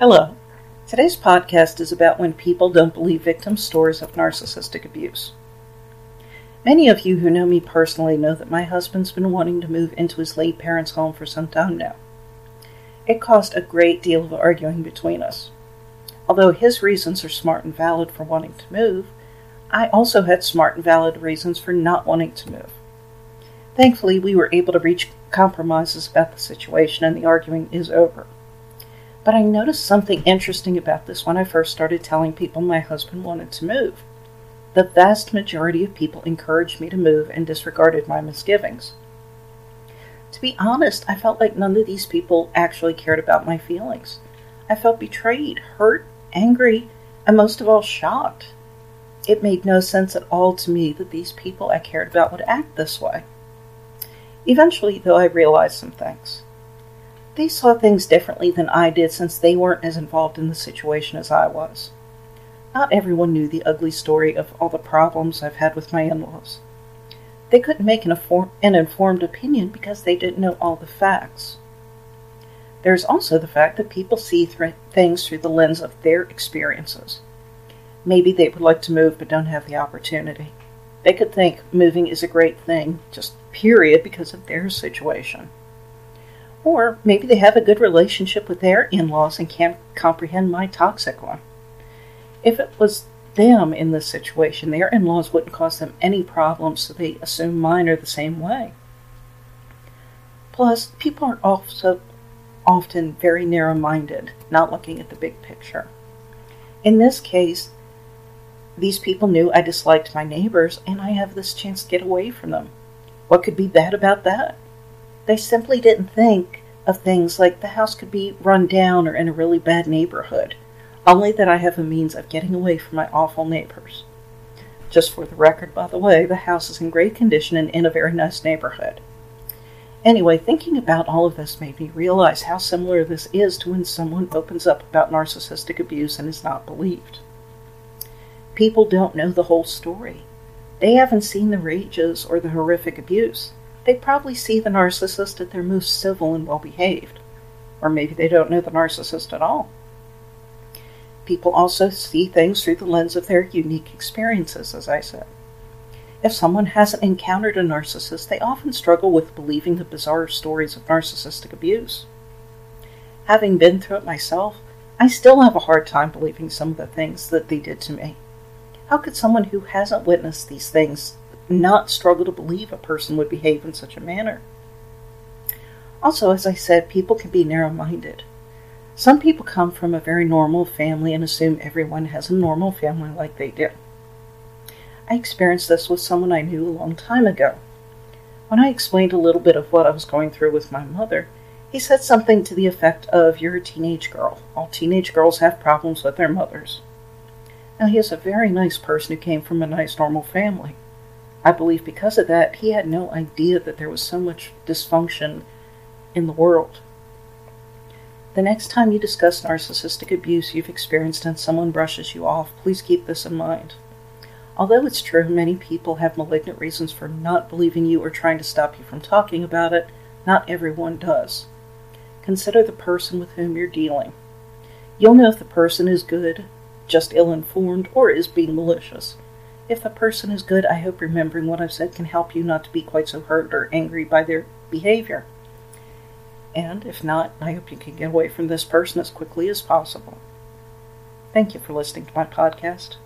Hello. Today's podcast is about when people don't believe victims' stories of narcissistic abuse. Many of you who know me personally know that my husband's been wanting to move into his late parents' home for some time now. It caused a great deal of arguing between us. Although his reasons are smart and valid for wanting to move, I also had smart and valid reasons for not wanting to move. Thankfully, we were able to reach compromises about the situation and the arguing is over. But I noticed something interesting about this when I first started telling people my husband wanted to move. The vast majority of people encouraged me to move and disregarded my misgivings. To be honest, I felt like none of these people actually cared about my feelings. I felt betrayed, hurt, angry, and most of all shocked. It made no sense at all to me that these people I cared about would act this way. Eventually, though, I realized some things. They saw things differently than I did since they weren't as involved in the situation as I was. Not everyone knew the ugly story of all the problems I've had with my in laws. They couldn't make an, inform- an informed opinion because they didn't know all the facts. There's also the fact that people see th- things through the lens of their experiences. Maybe they would like to move but don't have the opportunity. They could think moving is a great thing, just period, because of their situation. Or maybe they have a good relationship with their in laws and can't comprehend my toxic one. If it was them in this situation, their in laws wouldn't cause them any problems, so they assume mine are the same way. Plus, people are also often very narrow minded, not looking at the big picture. In this case, these people knew I disliked my neighbors, and I have this chance to get away from them. What could be bad about that? They simply didn't think of things like the house could be run down or in a really bad neighborhood, only that I have a means of getting away from my awful neighbors. Just for the record, by the way, the house is in great condition and in a very nice neighborhood. Anyway, thinking about all of this made me realize how similar this is to when someone opens up about narcissistic abuse and is not believed. People don't know the whole story. They haven't seen the rages or the horrific abuse they probably see the narcissist at their most civil and well behaved. Or maybe they don't know the narcissist at all. People also see things through the lens of their unique experiences, as I said. If someone hasn't encountered a narcissist, they often struggle with believing the bizarre stories of narcissistic abuse. Having been through it myself, I still have a hard time believing some of the things that they did to me. How could someone who hasn't witnessed these things not struggle to believe a person would behave in such a manner. Also, as I said, people can be narrow minded. Some people come from a very normal family and assume everyone has a normal family like they do. I experienced this with someone I knew a long time ago. When I explained a little bit of what I was going through with my mother, he said something to the effect of, You're a teenage girl. All teenage girls have problems with their mothers. Now, he is a very nice person who came from a nice, normal family. I believe because of that, he had no idea that there was so much dysfunction in the world. The next time you discuss narcissistic abuse you've experienced and someone brushes you off, please keep this in mind. Although it's true many people have malignant reasons for not believing you or trying to stop you from talking about it, not everyone does. Consider the person with whom you're dealing. You'll know if the person is good, just ill informed, or is being malicious. If a person is good, I hope remembering what I've said can help you not to be quite so hurt or angry by their behavior. And if not, I hope you can get away from this person as quickly as possible. Thank you for listening to my podcast.